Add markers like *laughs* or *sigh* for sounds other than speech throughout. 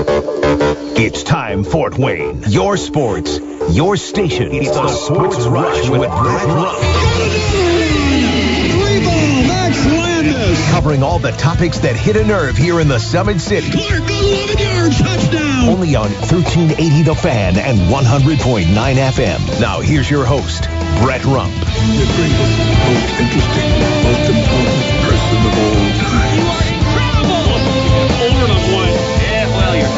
It's time, Fort Wayne. Your sports, your station. It's, the, Sports, Rush, with Brett Rump. Three ball, Max Landis. Covering all the topics that hit a nerve here in the Summit City. Clark, 11 yards, touchdown. Only on 1380 The Fan and 100.9 FM. Now here's your host, Brett Rump. The greatest, most interesting, most important person of all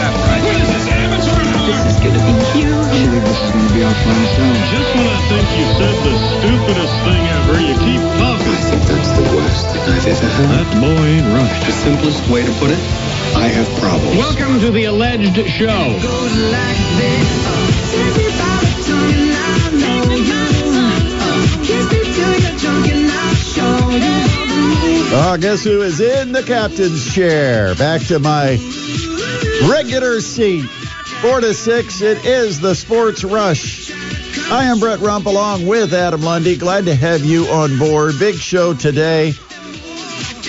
well, you're right. What is this amateur hour? This is gonna be huge. I think this is going to be our last show. Just when I think you said the stupidest thing ever, you keep talking. I think that's the worst thing I've ever heard. That boy ain't right. The simplest way to put it, I have problems. Welcome to the alleged show. Oh, guess who is in the captain's chair? Back to my regular seat. Four to six, it is the Sports Rush. I am Brett Rump along with Adam Lundy. Glad to have you on board. Big show today.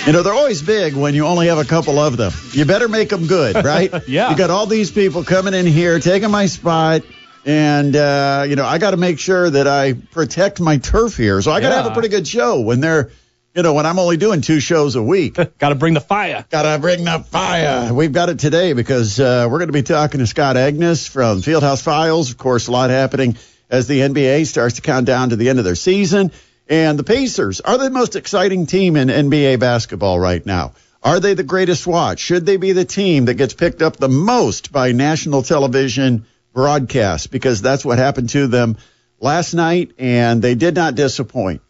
You know, they're always big when you only have a couple of them. You better make them good, *laughs* right? Yeah. You got all these people coming in here, taking my spot. And, uh, you know, I got to make sure that I protect my turf here. So I got to Yeah. have a pretty good show when they're, you know, when I'm only doing two shows a week. *laughs* Got to bring the fire. Gotta bring the fire. We've got it today because uh, we're going to be talking to Scott Agness from Fieldhouse Files. Of course, a lot happening as the NBA starts to count down to the end of their season. And the Pacers are the most exciting team in NBA basketball right now. Are they the greatest watch? Should they be the team that gets picked up the most by national television broadcasts? Because that's what happened to them last night, and they did not disappoint.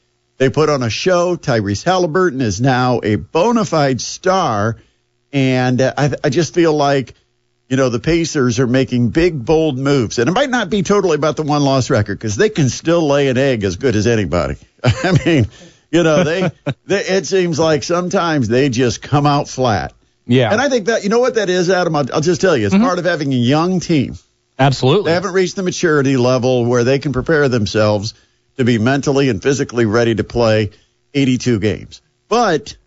They put on a show. Tyrese Halliburton is now a bona fide star. And uh, I, I just feel like, you know, the Pacers are making big, bold moves. And it might not be totally about the one loss record because they can still lay an egg as good as anybody. *laughs* I mean, you know, they, they, it seems like sometimes they just come out flat. Yeah. And I think that, you know what that is, Adam? I'll, I'll just tell you, it's part of having a young team. Absolutely. They haven't reached the maturity level where they can prepare themselves to be mentally and physically ready to play 82 games. But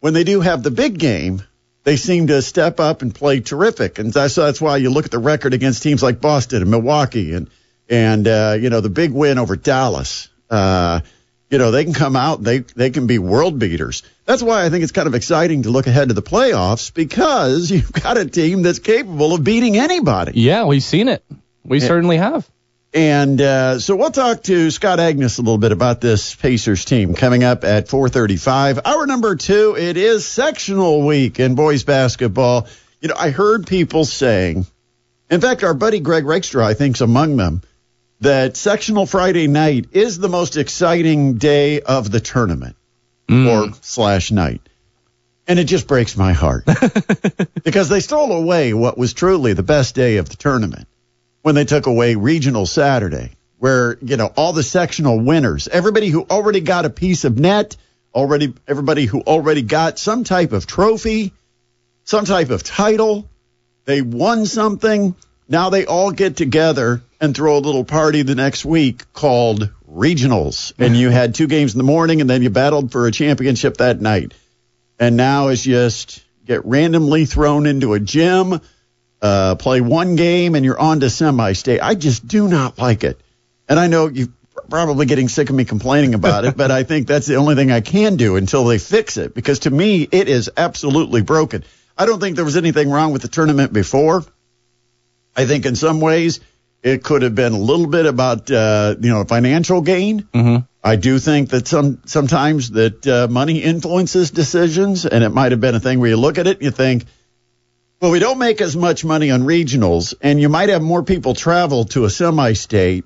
when they do have the big game, they seem to step up and play terrific. And that's, that's why you look at the record against teams like Boston and Milwaukee and, and, uh, you know, the big win over Dallas. Uh, you know, they can come out, they, they can be world beaters. That's why I think it's kind of exciting to look ahead to the playoffs because *laughs* you've got a team that's capable of beating anybody. yeah, we've seen it. We certainly have. And uh, so we'll talk to Scott Agness a little bit about this Pacers team coming up at 4:35. Hour number two. It is sectional week in boys basketball. You know, I heard people saying, in fact, our buddy Greg Rakestraw, I think's among them, that sectional Friday night is the most exciting day of the tournament or slash night. And it just breaks my heart *laughs* because they stole away what was truly the best day of the tournament when they took away regional Saturday, where, you know, all the sectional winners, everybody who already got a piece of net, already, everybody who already got some type of trophy, some type of title, they won something. Now they all get together and throw a little party the next week called regionals. And you had two games in the morning and then you battled for a championship that night. And now it's just get randomly thrown into a gym uh, play one game and you're on to semi-state. I just do not like it. And I know you're probably getting sick of me complaining about it, but I think that's the only thing I can do until they fix it because to me, it is absolutely broken. I don't think there was anything wrong with the tournament before. I think in some ways it could have been a little bit about, uh, you know, financial gain. Mm-hmm. I do think that some sometimes that uh, money influences decisions, and it might have been a thing where you look at it and you think, well, we don't make as much money on regionals, and you might have more people travel to a semi-state,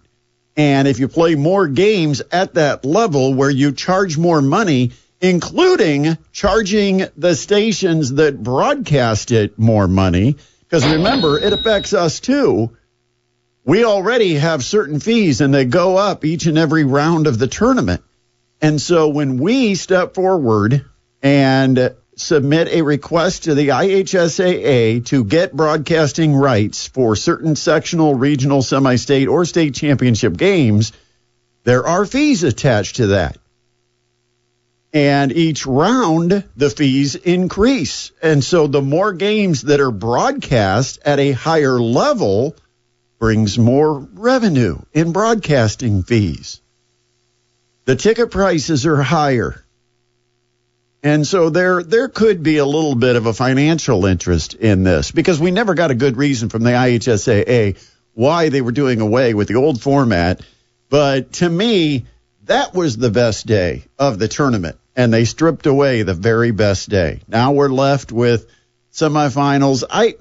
and if you play more games at that level where you charge more money, including charging the stations that broadcast it more money, because remember, it affects us too we already have certain fees and they go up each and every round of the tournament. And so when we step forward and submit a request to the IHSAA to get broadcasting rights for certain sectional, regional, semi state, or state championship games, there are fees attached to that. And each round, the fees increase. And so the more games that are broadcast at a higher level brings more revenue in broadcasting fees. The ticket prices are higher. And so there there could be a little bit of a financial interest in this because we never got a good reason from the IHSAA why they were doing away with the old format. But to me, that was the best day of the tournament, and they stripped away the very best day. Now we're left with semifinals. I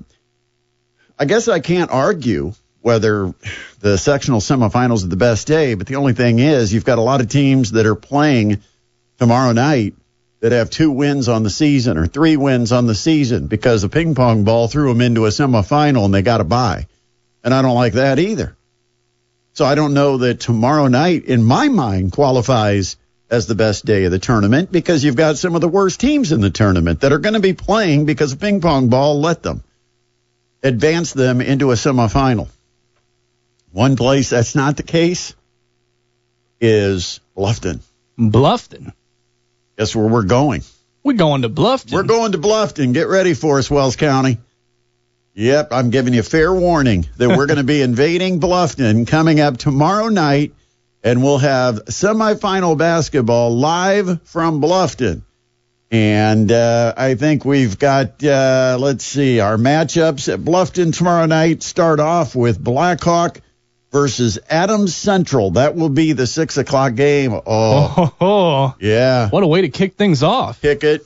I guess I can't argue whether the sectional semifinals are the best day, but the only thing is you've got a lot of teams that are playing tomorrow night that have two wins on the season or three wins on the season because a ping pong ball threw them into a semifinal and they got a bye. And I don't like that either. So I don't know that tomorrow night, in my mind, qualifies as the best day of the tournament because you've got some of the worst teams in the tournament that are going to be playing because a ping pong ball let them advance them into a semifinal. One place that's not the case is Bluffton. Bluffton. Guess where we're going? We're going to Bluffton. We're going to Bluffton. Get ready for us, Wells County. Yep, I'm giving you fair warning that we're going to be *laughs* invading Bluffton coming up tomorrow night, and we'll have semifinal basketball live from Bluffton. And uh, I think we've got, uh, let's see, our matchups at Bluffton tomorrow night start off with Blackhawk versus Adams Central. That will be the six o'clock game. Oh, Oh, oh, yeah. what a way to kick things off. Kick it.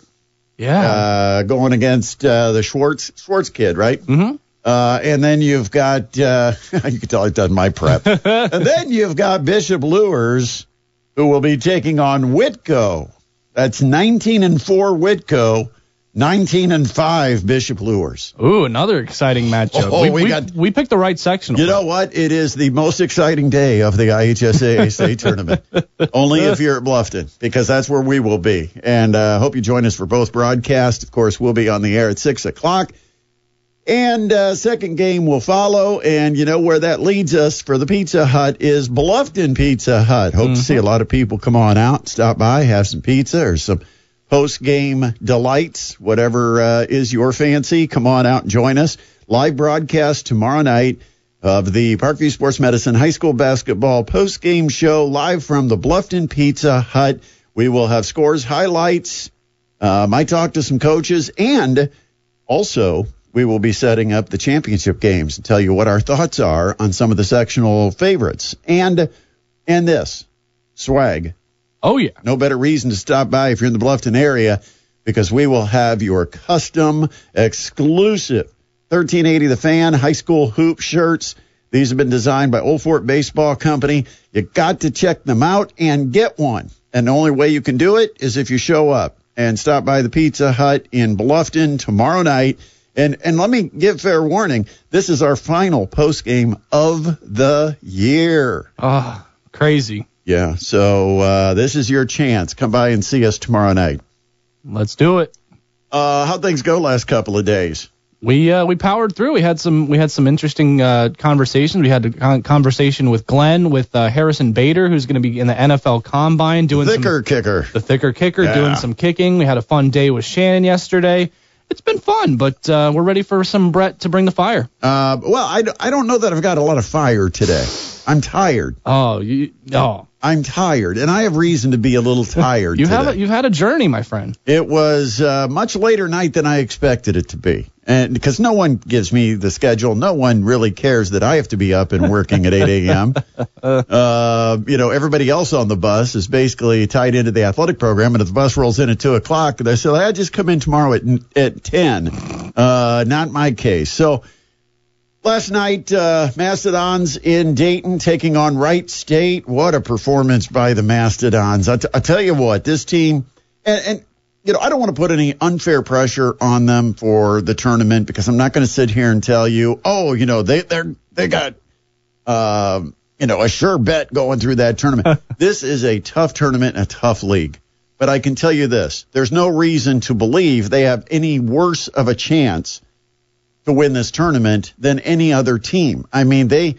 Yeah. uh, going against uh, the Schwartz Schwartz kid, right? mm-hmm. Uh, and then you've got uh, *laughs* you can tell I've done my prep. *laughs* and then you've got Bishop Luers, who will be taking on Whitko. That's 19 and four Whitko, 19 and five Bishop Luers. Ooh, another exciting matchup. Oh, we, we we, got- we picked the right section. You know what? It is the most exciting day of the IHSAA *laughs* state tournament. Only if you're at Bluffton, because that's where we will be. And uh, hope you join us for both broadcasts. Of course, we'll be on the air at six o'clock. And uh, second game will follow. And you know where that leads us for the Pizza Hut is Bluffton Pizza Hut. Hope to see a lot of people come on out, stop by, have some pizza or some post game delights, whatever uh, is your fancy. Come on out and join us. Live broadcast tomorrow night of the Parkview Sports Medicine High School basketball post game show live from the Bluffton Pizza Hut. We will have scores, highlights. Might talk to some coaches, and also we will be setting up the championship games and tell you what our thoughts are on some of the sectional favorites. And and this swag Oh, yeah. no better reason to stop by if you're in the Bluffton area because we will have your custom exclusive 1380 The Fan high school hoop shirts. These have been designed by Old Fort Baseball Company. You got to check them out and get one. And the only way you can do it is if you show up and stop by the Pizza Hut in Bluffton tomorrow night. And and let me give fair warning. This is our final post game of the year. Oh, crazy. Yeah. So uh, this is your chance. Come by and see us tomorrow night. Let's do it. Uh, how things go last couple of days? We uh, we powered through. We had some we had some interesting uh, conversations. We had a con- conversation with Glenn, with uh, Harrison Bader, who's going to be in the NFL Combine doing Thicker some, kicker. the thicker kicker, Yeah. doing some kicking. We had a fun day with Shannon yesterday. It's been fun, but uh, we're ready for some Brett to bring the fire. Uh, well, I, d- I don't know that I've got a lot of fire today. I'm tired. Oh, you oh I'm tired, and I have reason to be a little *laughs* tired. you today. have a, you've had a journey, my friend. It was uh, much later night than I expected it to be. And because no one gives me the schedule, no one really cares that I have to be up and working at 8 a.m. *laughs* uh, you know, everybody else on the bus is basically tied into the athletic program. And if the bus rolls in at 2 o'clock, they say, I just come in tomorrow at, at 10. Uh, not my case. So last night, uh, Mastodons in Dayton taking on Wright State. What a performance by the Mastodons. I, t- I tell you what, this team, and, and you know, I don't want to put any unfair pressure on them for the tournament because I'm not going to sit here and tell you, oh, you know, they they're they got, um, you know, a sure bet going through that tournament. *laughs* this is a tough tournament and a tough league. But I can tell you this: there's no reason to believe they have any worse of a chance to win this tournament than any other team. I mean, they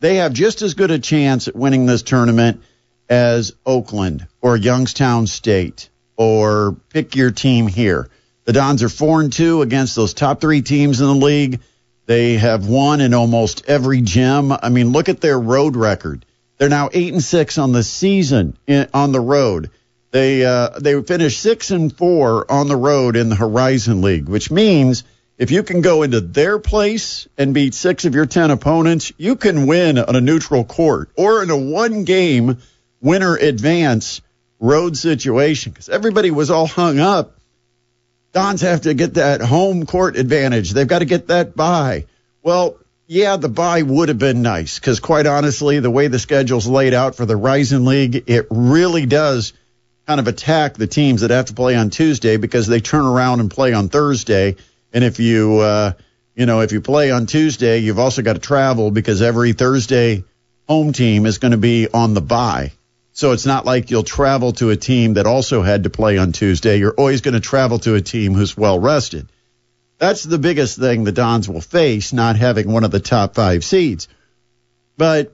they have just as good a chance at winning this tournament as Oakland or Youngstown State or pick your team here. The Dons are four and two against those top three teams in the league. They have won in almost every gym. I mean, look at their road record. They're now eight and six on the season in, on the road. They uh, they finished six and four on the road in the Horizon League, which means if you can go into their place and beat six of your ten opponents, you can win on a neutral court or in a one game winner advance road situation because everybody was all hung up. Dons have to get that home court advantage. They've got to get that bye. Well, yeah, the bye would have been nice because, quite honestly, the way the schedule's laid out for the Rising League, it really does kind of attack the teams that have to play on Tuesday because they turn around and play on Thursday. And if you, uh, you know, if you play on Tuesday, you've also got to travel because every Thursday home team is going to be on the bye. So it's not like you'll travel to a team that also had to play on Tuesday. You're always going to travel to a team who's well rested. That's the biggest thing the Dons will face, not having one of the top five seeds. But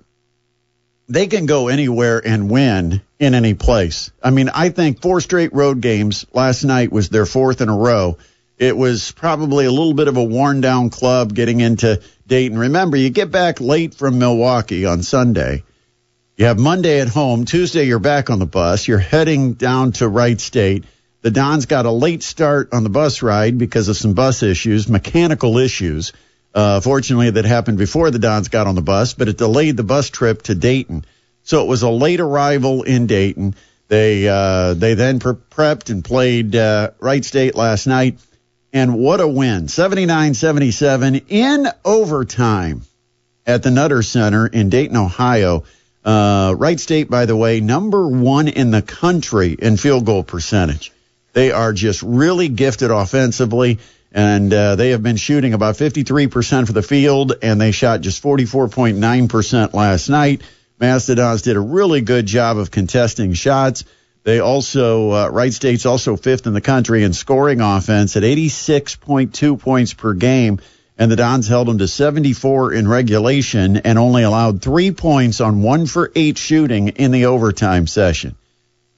they can go anywhere and win in any place. I mean, I think four straight road games last night was their fourth in a row. It was probably a little bit of a worn down club getting into Dayton. Remember, you get back late from Milwaukee on Sunday. You have Monday at home. Tuesday, you're back on the bus. You're heading down to Wright State. The Dons got a late start on the bus ride because of some bus issues, mechanical issues. Uh, fortunately, that happened before the Dons got on the bus, but it delayed the bus trip to Dayton. So it was a late arrival in Dayton. They uh, they then pre- prepped and played uh, Wright State last night, and what a win! 79-77 in overtime at the Nutter Center in Dayton, Ohio. Uh, Wright State, by the way, number one in the country in field goal percentage. They are just really gifted offensively, and uh, they have been shooting about 53% for the field, and they shot just 44.9% last night. Mastodons did a really good job of contesting shots. They also, uh, Wright State's also fifth in the country in scoring offense at 86.2 points per game. And the Dons held them to 74 in regulation and only allowed three points on one for eight shooting in the overtime session.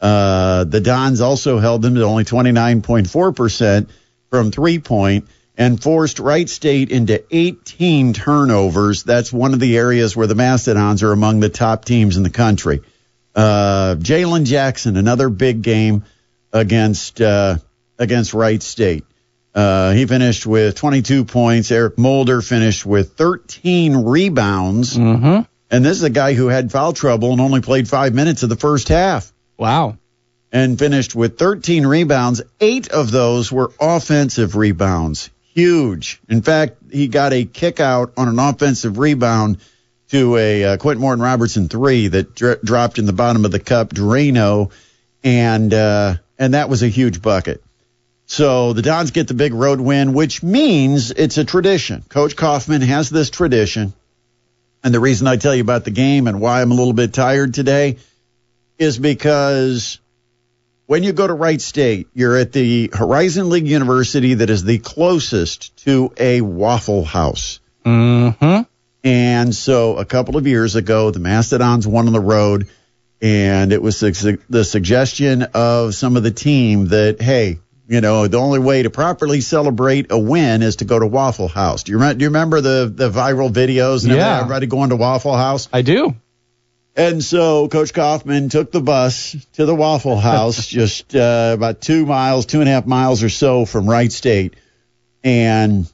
Uh, the Dons also held them to only 29.4% from three point and forced Wright State into 18 turnovers. That's one of the areas where the Mastodons are among the top teams in the country. Uh, Jalen Jackson, another big game against uh, against Wright State. Uh, he finished with 22 points. Eric Mulder finished with 13 rebounds. Mm-hmm. And this is a guy who had foul trouble and only played five minutes of the first half Wow. and finished with 13 rebounds. Eight of those were offensive rebounds. Huge. In fact, he got a kick out on an offensive rebound to a uh, Quinton Morton Robertson three that dr- dropped in the bottom of the cup, Drano, and uh, and that was a huge bucket. So the Dons get the big road win, which means it's a tradition. Coach Coffman has this tradition. And the reason I tell you about the game and why I'm a little bit tired today is because when you go to Wright State, you're at the Horizon League University that is the closest to a Waffle House. Mm-hmm. And so a couple of years ago, the Mastodons won on the road, and it was the, suggestion of some of the team that, hey, you know, the only way to properly celebrate a win is to go to Waffle House. Do you, remember, do you remember the, the viral videos and Yeah. everybody going to Waffle House? I do. And so Coach Coffman took the bus to the Waffle House, *laughs* just uh, about two miles, two and a half miles or so from Wright State, and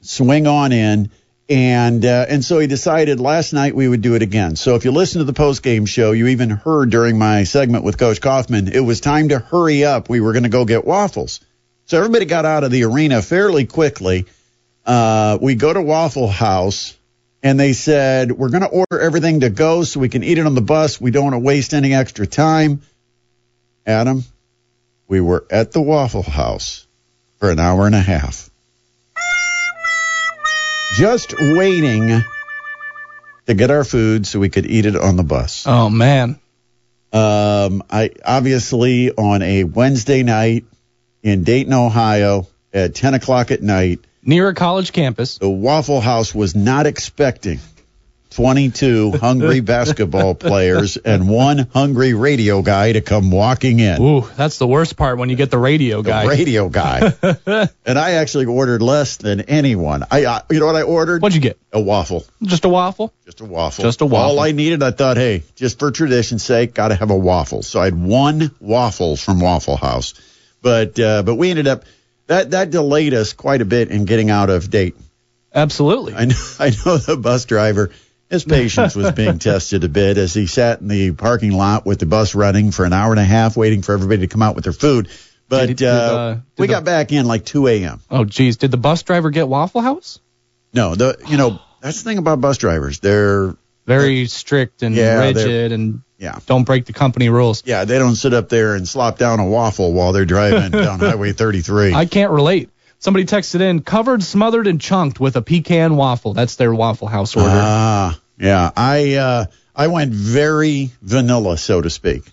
swing on in. And uh, and so he decided last night we would do it again. So if you listen to the post game show, you even heard during my segment with Coach Coffman, it was time to hurry up. We were going to go get waffles. So everybody got out of the arena fairly quickly. Uh, we go to Waffle House and they said, We're going to order everything to go so we can eat it on the bus. We don't want to waste any extra time. Adam, we were at the Waffle House for an hour and a half. Just waiting to get our food so we could eat it on the bus. Oh man. Um, I obviously on a Wednesday night in Dayton, Ohio at 10 o'clock at night, Near a college campus. the Waffle House was not expecting 22 hungry *laughs* basketball players and one hungry radio guy to come walking in. Ooh, that's the worst part when you get the radio guy. The radio guy. *laughs* and I actually ordered less than anyone. I, I you know what I ordered? What'd you get? A waffle. Just a waffle? Just a waffle. Just a waffle. All I needed, I thought, hey, just for tradition's sake, got to have a waffle. So I had one waffle from Waffle House. But uh, but we ended up that that delayed us quite a bit in getting out of date. Absolutely. I know, *laughs* I know the bus driver. His patience was being *laughs* tested a bit as he sat in the parking lot with the bus running for an hour and a half, waiting for everybody to come out with their food. But Did- did, uh, uh, did we the- got back in like 2 a.m. Oh, geez. Did the bus driver get Waffle House? No, the you know that's the thing about bus drivers. They're Very strict and Yeah, rigid and yeah. don't break the company rules. Yeah, they don't sit up there and slop down a waffle while they're driving down *laughs* Highway 33. I can't relate. Somebody texted in, covered, smothered, and chunked with a pecan waffle. That's their Waffle House order. Ah, yeah. I uh, I went very vanilla, so to speak.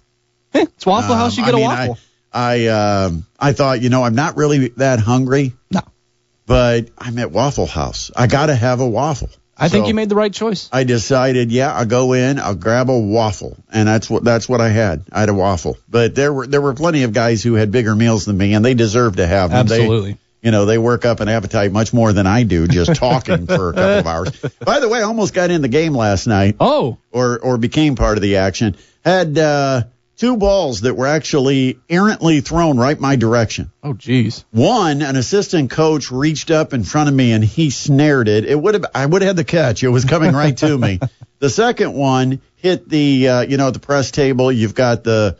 It's Waffle House. You Um, get I a mean, waffle. I I, um, I thought, you know, I'm not really that hungry. No. But I'm at Waffle House. I got to have a waffle. I think you made the right choice. I decided, yeah, I'll go in, I'll grab a waffle, and that's what that's what I had. I had a waffle. But there were there were plenty of guys who had bigger meals than me, and they deserve to have them. They- Absolutely. You know, they work up an appetite much more than I do just talking for a couple of *laughs* hours. By the way, I almost got in the game last night Oh, or or became part of the action. Had uh, two balls that were actually errantly thrown right my direction. oh, geez. One, an assistant coach reached up in front of me and he snared it. It would have I would have had the catch. It was coming right to me. *laughs* The second one hit the uh, you know at the press table. You've got the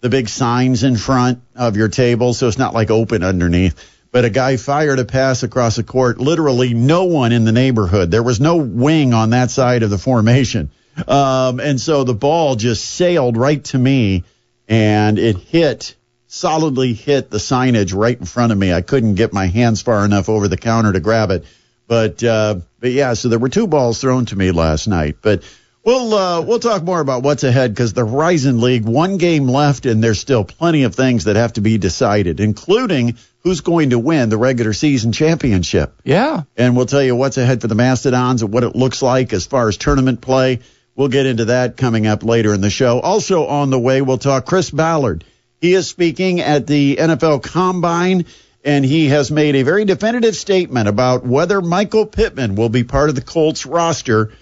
the big signs in front of your table, so it's not like open underneath. But a guy fired a pass across the court. Literally, no one in the neighborhood. There was no wing on that side of the formation, um, and so the ball just sailed right to me, and it hit solidly hit the signage right in front of me. I couldn't get my hands far enough over the counter to grab it. But uh, but yeah, so there were two balls thrown to me last night. But we'll uh, we'll talk more about what's ahead because the Horizon League one game left and there's still plenty of things that have to be decided, including who's going to win the regular season championship. Yeah. And we'll tell you what's ahead for the Mastodons and what it looks like as far as tournament play. We'll get into that coming up later in the show. Also on the way, we'll talk Chris Ballard. He is speaking at the NFL Combine, and he has made a very definitive statement about whether Michael Pittman will be part of the Colts roster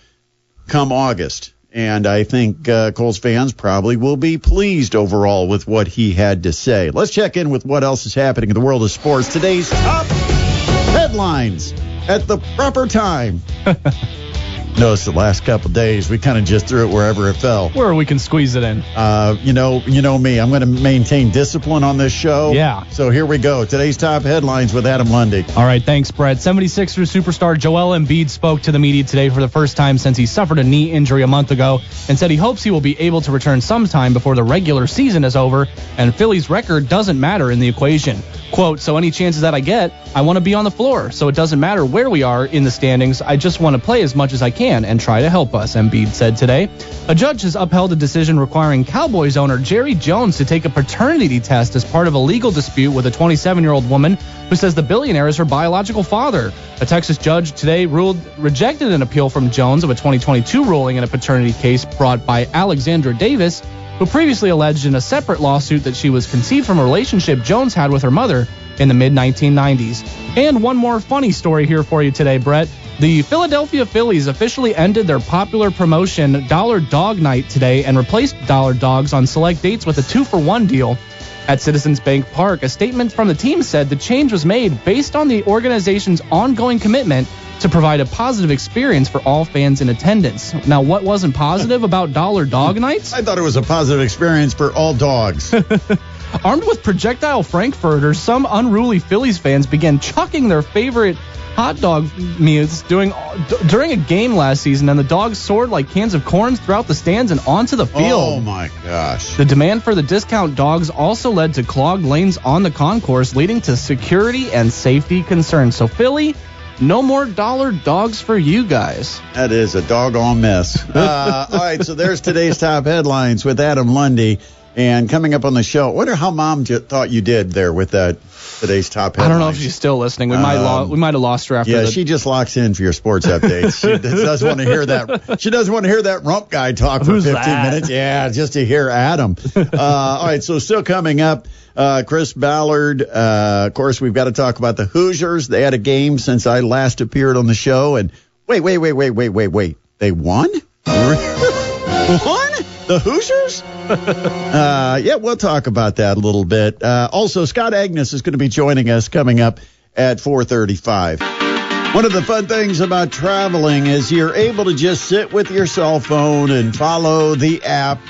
come August. And I think uh, Colts fans probably will be pleased overall with what he had to say. Let's check in with what else is happening in the world of sports. Today's top headlines at the proper time. *laughs* Notice the last couple days we kind of just threw it wherever it fell. Where we can squeeze it in. Uh, you know, you know me. I'm going to maintain discipline on this show. Yeah. So here we go. Today's top headlines with Adam Lundy. All right, thanks, Brett. 76ers superstar Joel Embiid spoke to the media today for the first time since he suffered a knee injury a month ago and said he hopes he will be able to return sometime before the regular season is over and Philly's record doesn't matter in the equation. Quote, so any chances that I get, I want to be on the floor, so it doesn't matter where we are in the standings. I just want to play as much as I can and try to help us, Embiid said today. A judge has upheld a decision requiring Cowboys owner Jerry Jones to take a paternity test as part of a legal dispute with a 27 year old woman who says the billionaire is her biological father. A Texas judge today ruled rejected an appeal from Jones of a 2022 ruling in a paternity case brought by Alexandra Davis, who previously alleged in a separate lawsuit that she was conceived from a relationship Jones had with her mother in the mid 1990s. And one more funny story here for you today, Brett. The Philadelphia Phillies officially ended their popular promotion Dollar Dog Night today and replaced Dollar Dogs on select dates with a two for one deal. At Citizens Bank Park, a statement from the team said the change was made based on the organization's ongoing commitment to provide a positive experience for all fans in attendance. Now, what wasn't positive about Dollar Dog *laughs* Nights? I thought it was a positive experience for all dogs. *laughs* Armed with projectile frankfurters, some unruly Phillies fans began chucking their favorite hot dog meals during during a game last season, and the dogs soared like cans of corn throughout the stands and onto the field. oh my gosh. The demand for the discount dogs also led to clogged lanes on the concourse, leading to security and safety concerns. So, Philly, no more dollar dogs for you guys. That is a doggone mess. *laughs* Uh, all right, so there's today's top headlines with Adam Lundy. And coming up on the show, I wonder how mom j- thought you did there with that today's top headlines. I don't know if she's still listening. We might lo- we might have lost her after Um, Yeah, the she just locks in for your sports updates. she *laughs* doesn't want to hear that. She doesn't want to hear that rump guy talk for 15 that? minutes. Yeah, just to hear Adam. *laughs* Uh, all right, so still coming up, uh, Chris Ballard. Uh, of course, we've got to talk about the Hoosiers. They had a game since I last appeared on the show, and wait, wait, wait, wait, wait, wait, wait. They won. *laughs* won the Hoosiers. *laughs* Uh, yeah, we'll talk about that a little bit. Uh, also, Scott Agness is going to be joining us coming up at 4:35. One of the fun things about traveling is you're able to just sit with your cell phone and follow the app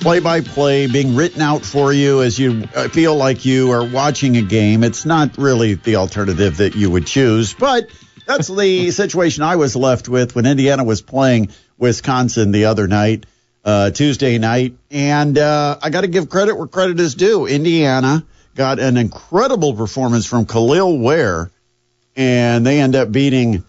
play by play being written out for you as you uh, feel like you are watching a game. It's not really the alternative that you would choose, but that's the *laughs* situation I was left with when Indiana was playing Wisconsin the other night, uh, Tuesday night. And uh, I got to give credit where credit is due. Indiana got an incredible performance from Kel'el Ware, and they end up beating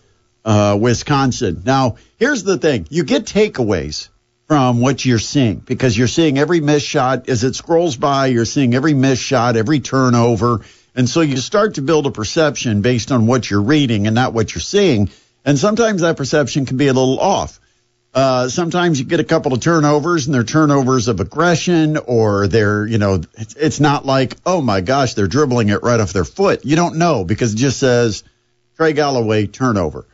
uh, Wisconsin. Now, here's the thing you get takeaways from what you're seeing because you're seeing every missed shot as it scrolls by, you're seeing every missed shot, every turnover. And so you start to build a perception based on what you're reading and not what you're seeing. And sometimes that perception can be a little off. Uh, sometimes you get a couple of turnovers and they're turnovers of aggression or they're, you know, it's, it's not like, oh my gosh, they're dribbling it right off their foot. You don't know because it just says Trey Galloway turnover.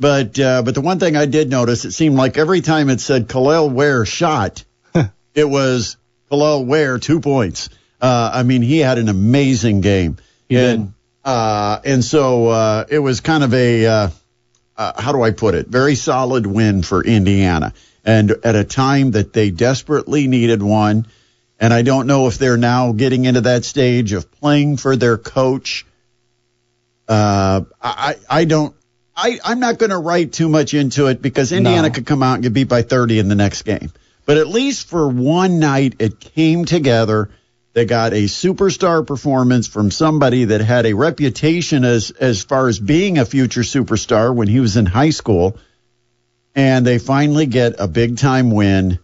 But uh, but the one thing I did notice, it seemed like every time it said Kel'el Ware shot, *laughs* it was Kel'el Ware two points. Uh, I mean, he had an amazing game, did. and uh, and so uh, it was kind of a uh, uh, how do I put it? Very solid win for Indiana, and at a time that they desperately needed one. And I don't know if they're now getting into that stage of playing for their coach. Uh, I I don't. I, I'm not going to write too much into it because Indiana No. could come out and get beat by 30 in the next game. But at least for one night, it came together. They got a superstar performance from somebody that had a reputation as as far as being a future superstar when he was in high school, and they finally get a big time win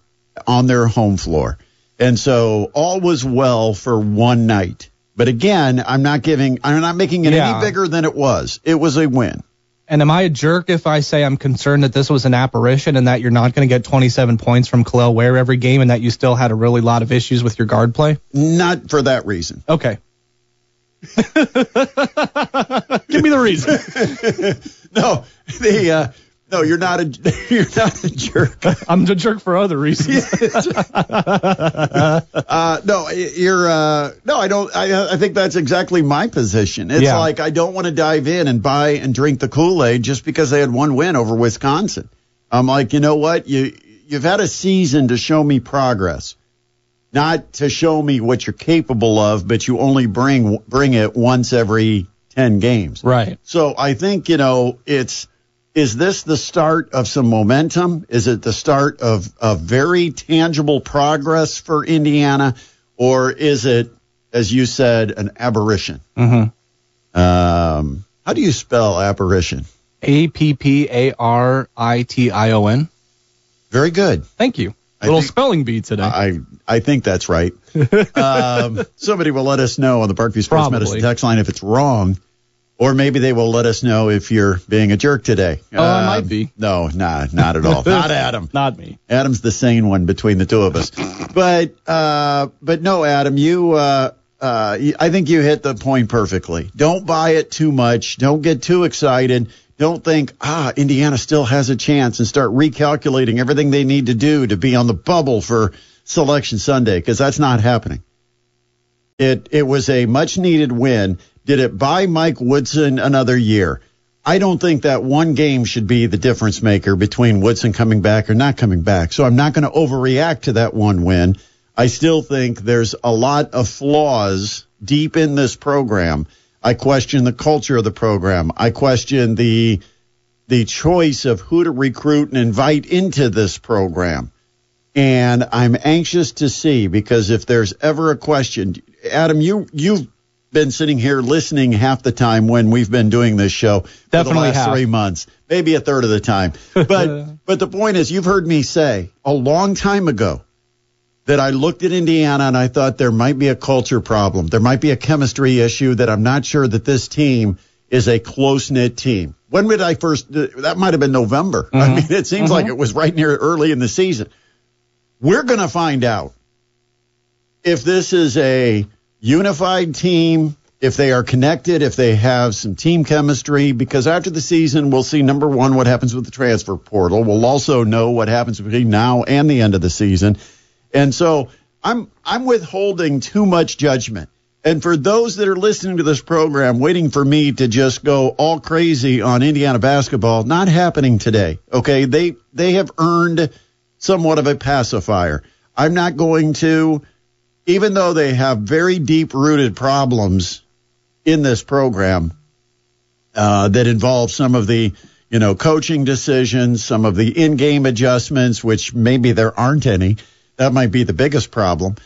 on their home floor. And so all was well for one night. But again, I'm not giving, I'm not making it Yeah. any bigger than it was. It was a win. And am I a jerk if I say I'm concerned that this was an apparition and that you're not going to get 27 points from Kel'el Ware every game and that you still had a really lot of issues with your guard play? Not for that reason. Okay. *laughs* Give me the reason. *laughs* No, the uh, no, you're not a *laughs* you're not a jerk. *laughs* I'm a jerk for other reasons. *laughs* Uh, no, you're uh, no, I don't. I I think that's exactly my position. It's Yeah. like I don't want to dive in and buy and drink the Kool Aid just because they had one win over Wisconsin. I'm like, you know what? You you've had a season to show me progress, not to show me what you're capable of, but you only bring bring it once every ten games. Right. So I think, you know, it's is this the start of some momentum? Is it the start of, of very tangible progress for Indiana? Or is it, as you said, an aberration? Mm-hmm. Um, how do you spell apparition? A P P A R I T I O N. Very good. Thank you. I Little think- spelling bee today. I I think that's right. *laughs* um, somebody will let us know on the Parkview Sports Probably. Medicine text line if it's wrong, or maybe they will let us know if you're being a jerk today. Oh, I Um, might be. No, nah, not at all. *laughs* not Adam. Not me. Adam's the sane one between the two of us. But uh, but no, Adam, you. Uh, uh, I think you hit the point perfectly. Don't buy it too much. Don't get too excited. Don't think, ah, Indiana still has a chance and start recalculating everything they need to do to be on the bubble for Selection Sunday because that's not happening. It it was a much needed win. Did it buy Mike Woodson another year? I don't think that one game should be the difference maker between Woodson coming back or not coming back. So I'm not going to overreact to that one win. I still think there's a lot of flaws deep in this program. I question the culture of the program. I question the the choice of who to recruit and invite into this program. And I'm anxious to see because if there's ever a question, Adam, you you've been sitting here listening half the time when we've been doing this show for the last have. three months, maybe a third of the time. But *laughs* but the point is, you've heard me say a long time ago that I looked at Indiana and I thought there might be a culture problem. There might be a chemistry issue that I'm not sure that this team is a close knit team. When did I first? That might have been November. I mm-hmm. mean, it seems mm-hmm. like it was right near early in the season. We're going to find out if this is a unified team, if they are connected, if they have some team chemistry, because after the season, we'll see number one, what happens with the transfer portal. We'll also know what happens between now and the end of the season. And so I'm, I'm withholding too much judgment. And for those that are listening to this program, waiting for me to just go all crazy on Indiana basketball, not happening today. Okay. They, they have earned somewhat of a pacifier. I'm not going to, even though they have very deep rooted problems in this program uh, that involve some of the you know coaching decisions, some of the in-game adjustments, which maybe there aren't any. That might be the biggest problem.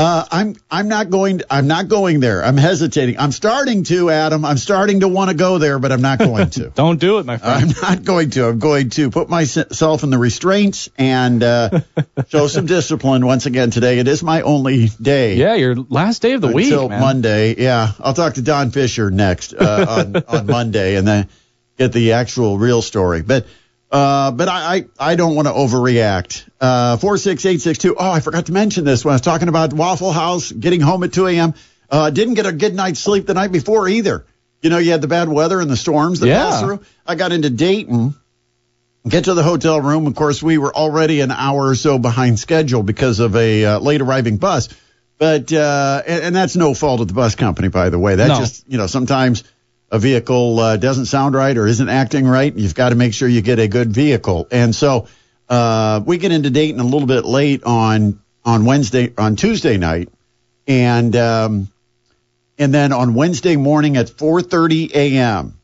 Uh, I'm I'm not going I'm not going there. I'm hesitating. I'm starting to, Adam. I'm starting to want to go there, but I'm not *laughs* going to. Don't do it, my friend. I'm not going to. I'm going to put myself in the restraints and uh, *laughs* show some discipline once again today. It is my only day. yeah, your last day of the week, until. Monday. Yeah, I'll talk to Don Fisher next uh, on on *laughs* Monday, and then get the actual real story. But uh, but I, I I don't want to overreact. Uh, four six eight six two. Oh, I forgot to mention this when I was talking about Waffle House getting home at two a.m. Uh, didn't get a good night's sleep the night before either. You know, you had the bad weather and the storms that Yeah. passed through. I got into Dayton. Get to the hotel room. Of course, we were already an hour or so behind schedule because of a uh, late arriving bus. But uh, and, and that's no fault of the bus company, by the way. That No. just you know sometimes a vehicle uh, doesn't sound right or isn't acting right. You've got to make sure you get a good vehicle. And so uh, we get into Dayton a little bit late on on Wednesday on Tuesday night, and um, and then on Wednesday morning at 4:30 a.m.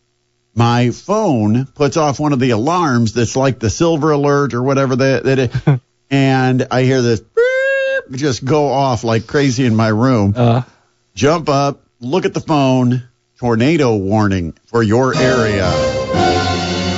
My phone puts off one of the alarms that's like the silver alert or whatever that, that it, *laughs* and I hear this beep just go off like crazy in my room Uh, jump up, look at the phone, tornado warning for your area.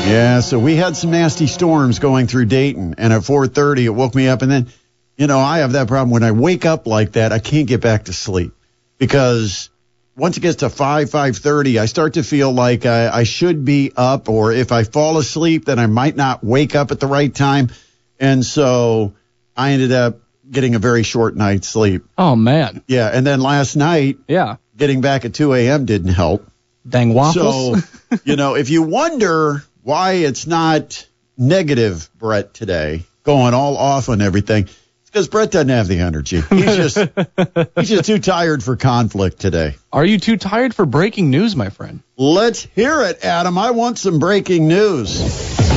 Yeah, so we had some nasty storms going through Dayton, and at 4:30 it woke me up, and then, you know, I have that problem when I wake up like that, I can't get back to sleep because once it gets to 5 5:30, I start to feel like I, I should be up, or if I fall asleep, then I might not wake up at the right time, and so I ended up getting a very short night's sleep. oh man, Yeah, and then last night yeah. Getting back at 2 a.m. didn't help. Dang waffles. So, you know, if you wonder why it's not negative Brett today, going all off on everything, it's because Brett doesn't have the energy. He's just *laughs* he's just too tired for conflict today. Are you too tired for breaking news, my friend? Let's hear it, Adam. I want some breaking news.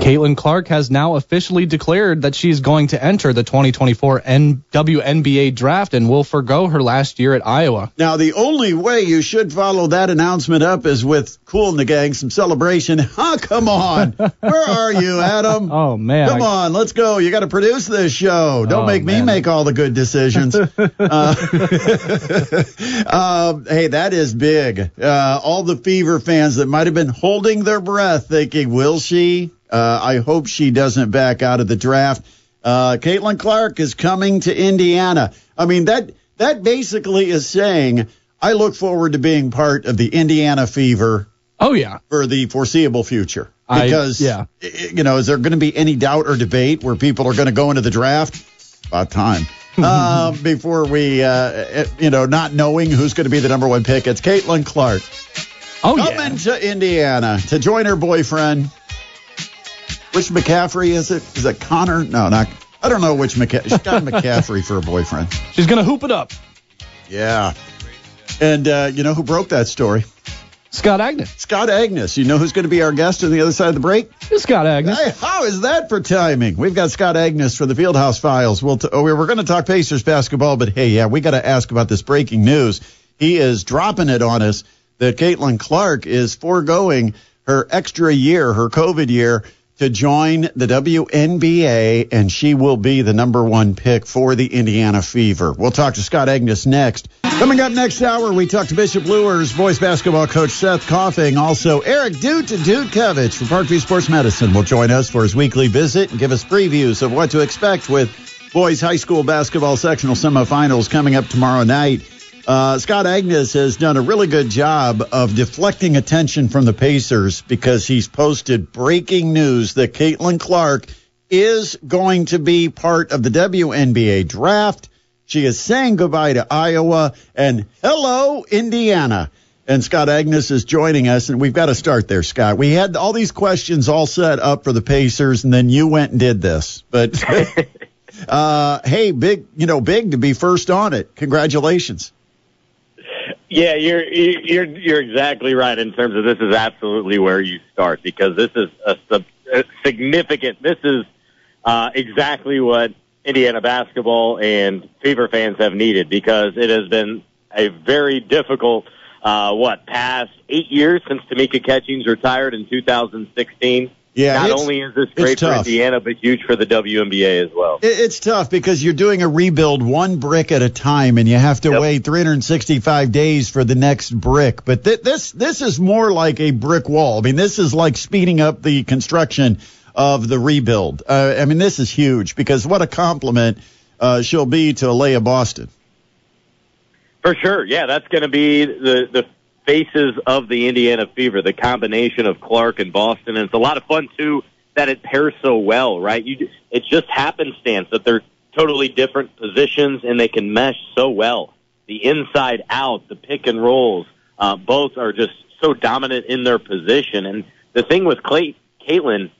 Caitlin Clark has now officially declared that she's going to enter the 2024 N- WNBA draft and will forego her last year at Iowa. Now, the only way you should follow that announcement up is with Kool and the Gang, some celebration. *laughs* Huh, come on. Where are you, Adam? *laughs* Oh man, Come I- on, let's go. You got to produce this show. Don't Oh, make me make all the good decisions. *laughs* uh, um, hey, that is big. Uh, all the Fever fans that might have been holding their breath thinking, will she? Uh, I hope she doesn't back out of the draft. Uh, Caitlin Clark is coming to Indiana. I mean, that, that basically is saying, I look forward to being part of the Indiana Fever oh yeah, for the foreseeable future. I- Because, yeah. you know, is there going to be any doubt or debate where people are going to go into the draft? About time. *laughs* uh, before we, uh, you know, not knowing who's going to be the number one pick, it's Caitlin Clark oh coming yeah. to Indiana to join her boyfriend. Which McCaffery is it? Is it Connor? No, not. I don't know which McCaffery. She's got McCaffery for a boyfriend. She's gonna hoop it up. Yeah. And uh, you know who broke that story? Scott Agness. Scott Agness. You know who's going to be our guest on the other side of the break? Scott Agness. Hey, how is that for timing? We've got Scott Agness for the Fieldhouse Files. We'll t- oh, we we're going to talk Pacers basketball, but hey, yeah, we got to ask about this breaking news. He is dropping it on us that Caitlin Clark is foregoing her extra year, her COVID year, to join the WNBA, and she will be the number one pick for the Indiana Fever. We'll talk to Scott Agness next. Coming up next hour, we talk to Bishop Luers, boys basketball coach Seth Coughing. Also, Eric Dute and Dudekevich from Parkview Sports Medicine will join us for his weekly visit and give us previews of what to expect with Boys high school basketball sectional semifinals coming up tomorrow night. Uh, Scott Agness has done a really good job of deflecting attention from the Pacers because he's posted breaking news that Caitlin Clark is going to be part of the WNBA draft. She is saying goodbye to Iowa and hello, Indiana. And Scott Agness is joining us, and we've got to start there, Scott. We had all these questions all set up for the Pacers, and then you went and did this. But *laughs* uh, hey, big, you know, big to be first on it. Congratulations. Yeah, you're you're you're exactly right in terms of this is absolutely where you start because this is a, a significant. This is uh, exactly what Indiana basketball and Fever fans have needed because it has been a very difficult uh, what past eight years since Tamika Catchings retired in 2016. Yeah, Not only is this great for. Indiana, but huge for the WNBA as well. It- It's tough because you're doing a rebuild one brick at a time, and you have to Yep. wait 365 days for the next brick. But th- this this is more like a brick wall. I mean, this is like speeding up the construction of the rebuild. Uh, I mean, this is huge because what a compliment uh, she'll be to Aliyah Boston. For sure, yeah, that's going to be the the faces of the Indiana Fever, the combination of Clark and Boston, and it's a lot of fun too that it pairs so well, right? You, it's just happenstance that they're totally different positions and they can mesh so well. The inside out, the pick and rolls, uh, both are just so dominant in their position. And the thing with Clay, Caitlin,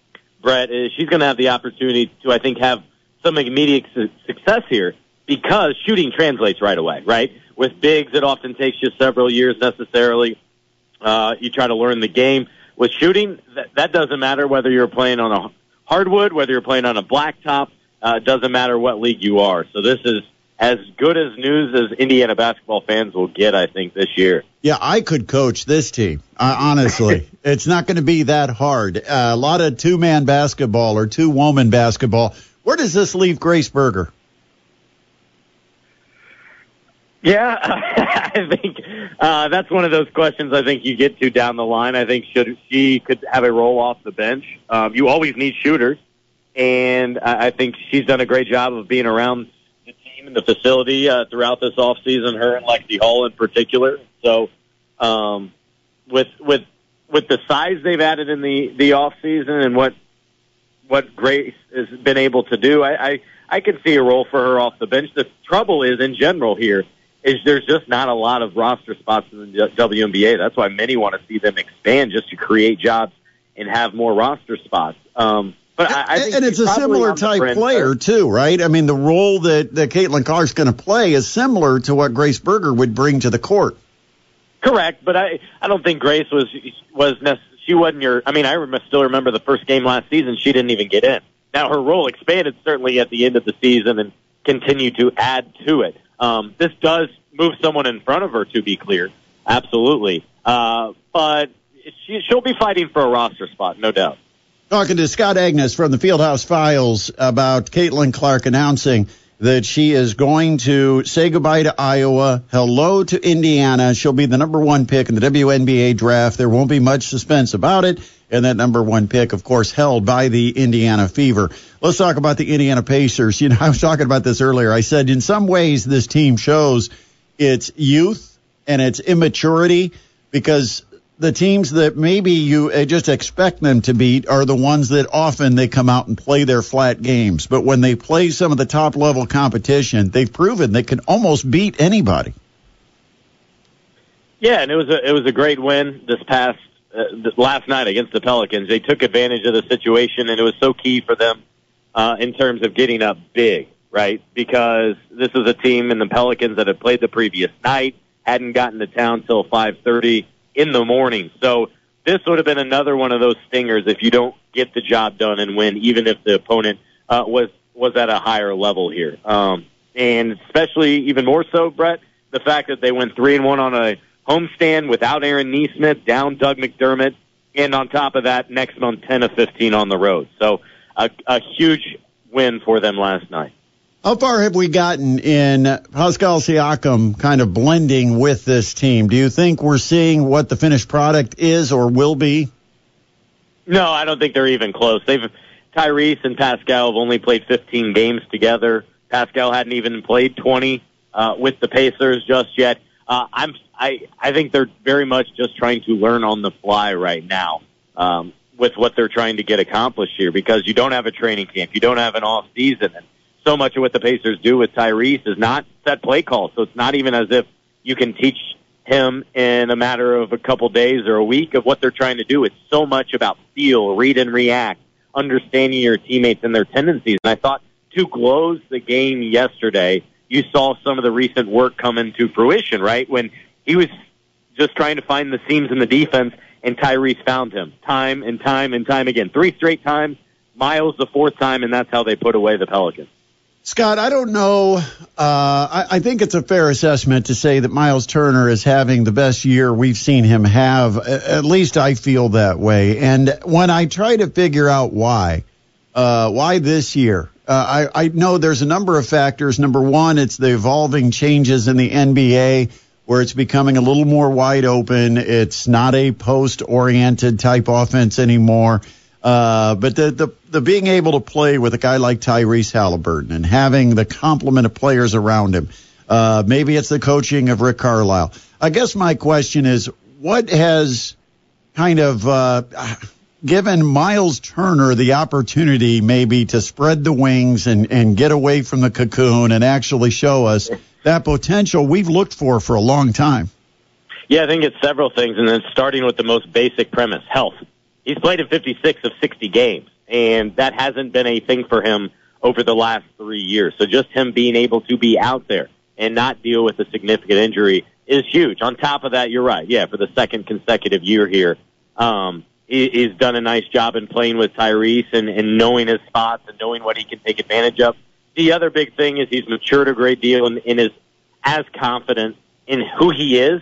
Brett, is she's going to have the opportunity to, I think, have some immediate su- success here because shooting translates right away, right? With bigs, it often takes you several years necessarily. Uh, you try to learn the game. With shooting, that, that doesn't matter whether you're playing on a hardwood, whether you're playing on a blacktop. Uh, it doesn't matter what league you are. So this is as good as news as Indiana basketball fans will get, I think, this year. Yeah, I could coach this team. Uh, honestly, *laughs* it's not going to be that hard. Uh, a lot of two man basketball or two woman basketball. Where does this leave Grace Berger? Yeah, *laughs* I think uh, that's one of those questions I think you get to down the line. I think should she could have a role off the bench. Um, you always need shooters, and I, think she's done a great job of being around the team and the facility uh, throughout this off season. Her and Lexie Hull in particular. So, um, with with with the size they've added in the the off season and what what Grace has been able to do, I, I I can see a role for her off the bench. The trouble is in general here is there's just not a lot of roster spots in the WNBA. That's why many want to see them expand just to create jobs and have more roster spots. Um, but I, I think and it's a similar type player too, right? I mean, the role that that Caitlin Clark's going to play is similar to what Grace Berger would bring to the court. Correct, but I I don't think Grace was was nec- she wasn't your. I mean, I rem- still remember the first game last season. She didn't even get in. Now her role expanded certainly at the end of the season and continued to add to it. Um, this does move someone in front of her, to be clear, absolutely. Uh, but she, she'll be fighting for a roster spot, no doubt. Talking to Scott Agness from the Fieldhouse Files about Caitlin Clark announcing that she is going to say goodbye to Iowa, hello to Indiana. She'll be the number one pick in the WNBA draft. There won't be much suspense about it. And that number one pick, of course, held by the Indiana Fever. Let's talk about the Indiana Pacers. You know, I was talking about this earlier. I said in some ways this team shows its youth and its immaturity because the teams that maybe you uh, just expect them to beat are the ones that often they come out and play their flat games. But when they play some of the top level competition, they've proven they can almost beat anybody. Yeah, and it was a it was a great win this past uh, last night against the Pelicans. They took advantage of the situation, and it was so key for them uh, in terms of getting up big, right? Because this is a team in the Pelicans that had played the previous night, hadn't gotten to town till five thirty in the morning. So this would have been another one of those stingers if you don't get the job done and win, even if the opponent uh, was was at a higher level here. Um, and especially even more so, Brett, the fact that they went three and one on a homestand without Aaron Nesmith, down Doug McDermott, and on top of that, next month ten of fifteen on the road. So a, a huge win for them last night. How far have we gotten in Pascal Siakam kind of blending with this team? Do you think we're seeing what the finished product is or will be? No, I don't think they're even close. They've Tyrese and Pascal have only played 15 games together. Pascal hadn't even played 20 uh, with the Pacers just yet. Uh, I'm I I think they're very much just trying to learn on the fly right now um, with what they're trying to get accomplished here because you don't have a training camp, you don't have an off season, and so much of what the Pacers do with Tyrese is not set play calls. So it's not even as if you can teach him in a matter of a couple days or a week of what they're trying to do. It's so much about feel, read and react, understanding your teammates and their tendencies. And I thought to close the game yesterday, you saw some of the recent work come into fruition, right? When he was just trying to find the seams in the defense and Tyrese found him time and time and time again. Three straight times, Miles the fourth time, and that's how they put away the Pelicans. Scott, I don't know. Uh, I, I think it's a fair assessment to say that Miles Turner is having the best year we've seen him have. At least I feel that way. And when I try to figure out why, uh, why this year, uh, I, I know there's a number of factors. Number one, it's the evolving changes in the NBA where it's becoming a little more wide open. It's not a post oriented type offense anymore. Uh, but the, the, the being able to play with a guy like Tyrese Haliburton and having the complement of players around him, uh, maybe it's the coaching of Rick Carlisle. I guess my question is, what has kind of uh, given Miles Turner the opportunity maybe to spread the wings and, and get away from the cocoon and actually show us that potential we've looked for for a long time? Yeah, I think it's several things, and then starting with the most basic premise, health he's played in 56 of 60 games, and that hasn't been a thing for him over the last three years. So just him being able to be out there and not deal with a significant injury is huge. On top of that, you're right. Yeah, for the second consecutive year here, um, he, he's done a nice job in playing with Tyrese and, and knowing his spots and knowing what he can take advantage of. The other big thing is he's matured a great deal and, and is as confident in who he is,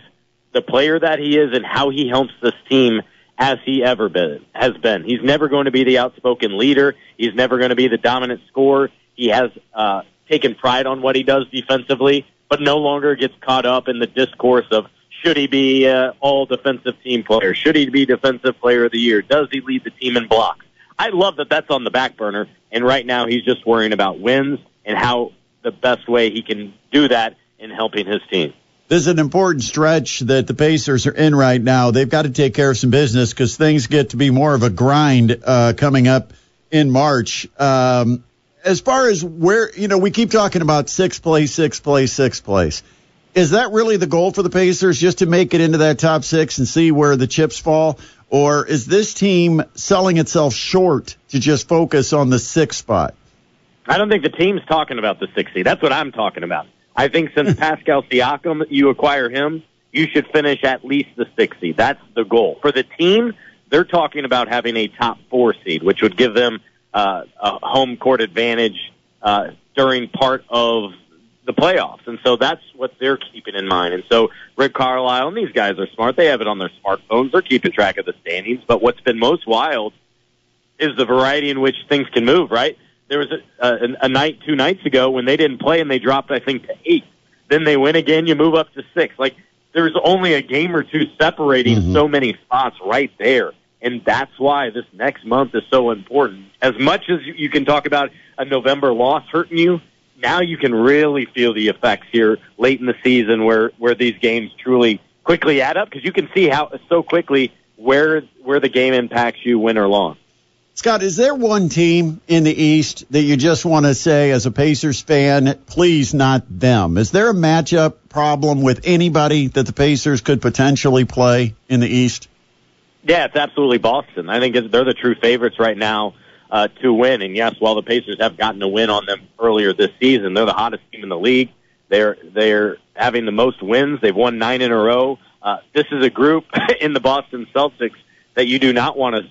the player that he is, and how he helps this team has he ever been has been. He's never going to be the outspoken leader. He's never going to be the dominant scorer. He has uh, taken pride on what he does defensively, but no longer gets caught up in the discourse of should he be uh, all defensive team player? Should he be defensive player of the year? Does he lead the team in blocks? I love that that's on the back burner, and right now he's just worrying about wins and how the best way he can do that in helping his team this is an important stretch that the Pacers are in right now. They've got to take care of some business because things get to be more of a grind uh, coming up in March. Um, as far as where, you know, we keep talking about sixth place, sixth place, sixth place. Is that really the goal for the Pacers, just to make it into that top six and see where the chips fall? Or is this team selling itself short to just focus on the sixth spot? I don't think the team's talking about the 60. That's what I'm talking about. I think since *laughs* Pascal Siakam, you acquire him, you should finish at least the 60. That's the goal. For the team, they're talking about having a top four seed, which would give them uh, a home court advantage uh, during part of the playoffs. And so that's what they're keeping in mind. And so Rick Carlisle and these guys are smart. They have it on their smartphones. They're keeping track of the standings. But what's been most wild is the variety in which things can move, right? there was a, a, a night two nights ago when they didn't play and they dropped, I think, to eight. Then they win again. You move up to six. Like there's only a game or two separating mm-hmm. so many spots right there. And that's why this next month is so important. As much as you can talk about a November loss hurting you, now you can really feel the effects here late in the season where, where these games truly quickly add up because you can see how so quickly where, where the game impacts you win or loss. Scott, is there one team in the East that you just want to say, as a Pacers fan, please not them? Is there a matchup problem with anybody that the Pacers could potentially play in the East? Yeah, it's absolutely Boston. I think they're the true favorites right now uh, to win. And yes, while the Pacers have gotten a win on them earlier this season, they're the hottest team in the league. They're they're having the most wins. They've won nine in a row. Uh, this is a group *laughs* in the Boston Celtics that you do not want to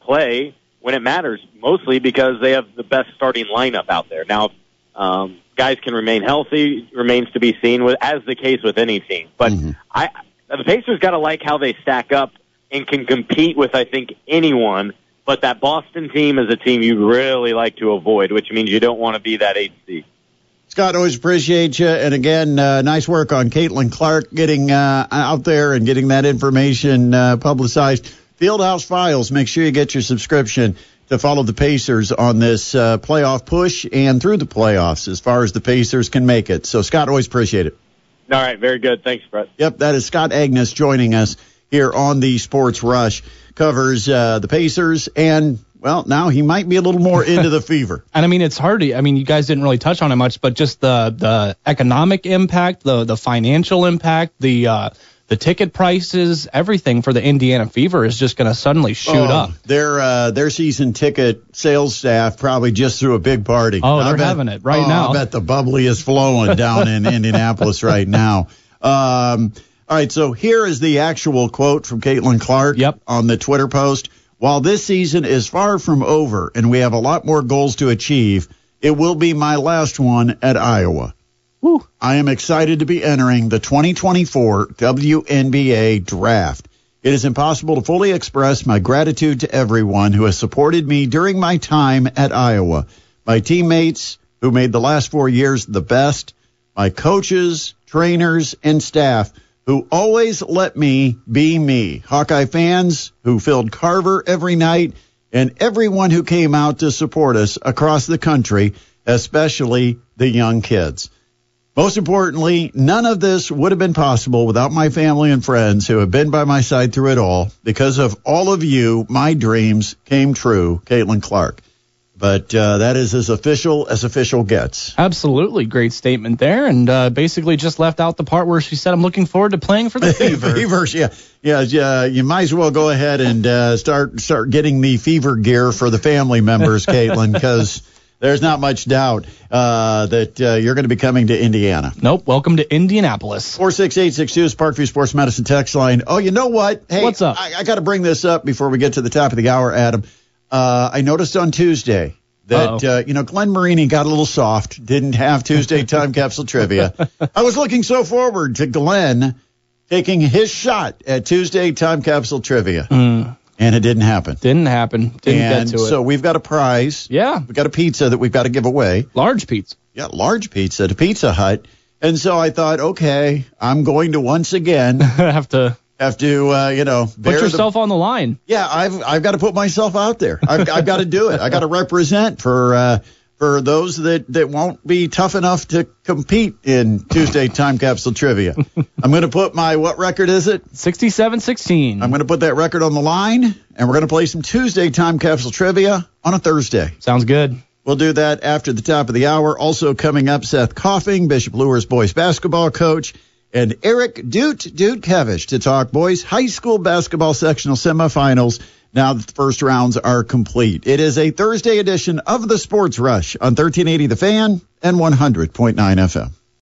play when it matters, mostly because they have the best starting lineup out there. Now, um, guys can remain healthy, remains to be seen, with, as the case with any team. But mm-hmm. I, the Pacers got to like how they stack up and can compete with, I think, anyone. But that Boston team is a team you really like to avoid, which means you don't want to be that eight seed. Scott, always appreciate you. And again, uh, nice work on Caitlin Clark getting uh, out there and getting that information uh, publicized. Fieldhouse Files. Make sure you get your subscription to follow the Pacers on this uh, playoff push and through the playoffs as far as the Pacers can make it. So, Scott, always appreciate it. All right, very good. Thanks, Brett. Yep, that is Scott Agness joining us here on the Sports Rush. Covers uh, the Pacers, and well, now he might be a little more *laughs* into the fever. And I mean, it's hard to. I mean, you guys didn't really touch on it much, but just the the economic impact, the the financial impact, the uh, the ticket prices, everything for the Indiana Fever is just going to suddenly shoot Oh, up. Their uh, their season ticket sales staff probably just threw a big party. Oh, I they're bet- having it right oh, now. I bet the bubbly is flowing down in *laughs* Indianapolis right now. Um, all right, so here is the actual quote from Caitlin Clark Yep. on the Twitter post. While this season is far from over and we have a lot more goals to achieve, it will be my last one at Iowa. Woo. I am excited to be entering the 2024 WNBA draft. It is impossible to fully express my gratitude to everyone who has supported me during my time at Iowa. My teammates who made the last four years the best, my coaches, trainers, and staff who always let me be me. Hawkeye fans who filled Carver every night and everyone who came out to support us across the country, especially the young kids. Most importantly, none of this would have been possible without my family and friends who have been by my side through it all. Because of all of you, my dreams came true. Caitlin Clark. But uh, that is as official as official gets. Absolutely great statement there, and uh, basically just left out the part where she said, "I'm looking forward to playing for the *laughs* Fever." Fevers, yeah, yeah, yeah. You might as well go ahead and uh, start start getting the fever gear for the family members, Caitlin, because there's not much doubt uh, that uh, you're going to be coming to Indiana. Nope. Welcome to Indianapolis. Four six eight six two is Parkview Sports Medicine text line. Oh, you know what? Hey, What's up? I, I got to bring this up before we get to the top of the hour, Adam. Uh, I noticed on Tuesday that uh, you know Glenn Marini got a little soft, didn't have Tuesday time capsule trivia. *laughs* I was looking so forward to Glenn taking his shot at Tuesday time capsule trivia, and it didn't happen. Didn't happen. Didn't and get to it. so we've got a prize. yeah, We've got a pizza that we've got to give away. large pizza. Yeah, large pizza to Pizza Hut. And so I thought, okay, I'm going to once again *laughs* Have to have to, uh, you know, put bear the- yourself on the line. yeah, I've I've got to put myself out there. I've, I've got to do it. I got to represent for uh, for those that that won't be tough enough to compete in Tuesday time capsule trivia. I'm going to put my what record is it? 67-16. I'm going to put that record on the line, and we're going to play some Tuesday time capsule trivia on a Thursday. Sounds good. We'll do that after the top of the hour. Also coming up, Seth Coffman, Bishop Luers boys basketball coach, and Eric Doot Dutkevich to talk boys high school basketball sectional semifinals. Now that the first rounds are complete. It is a Thursday edition of the Sports Rush on 1380 The Fan and 100.9 FM.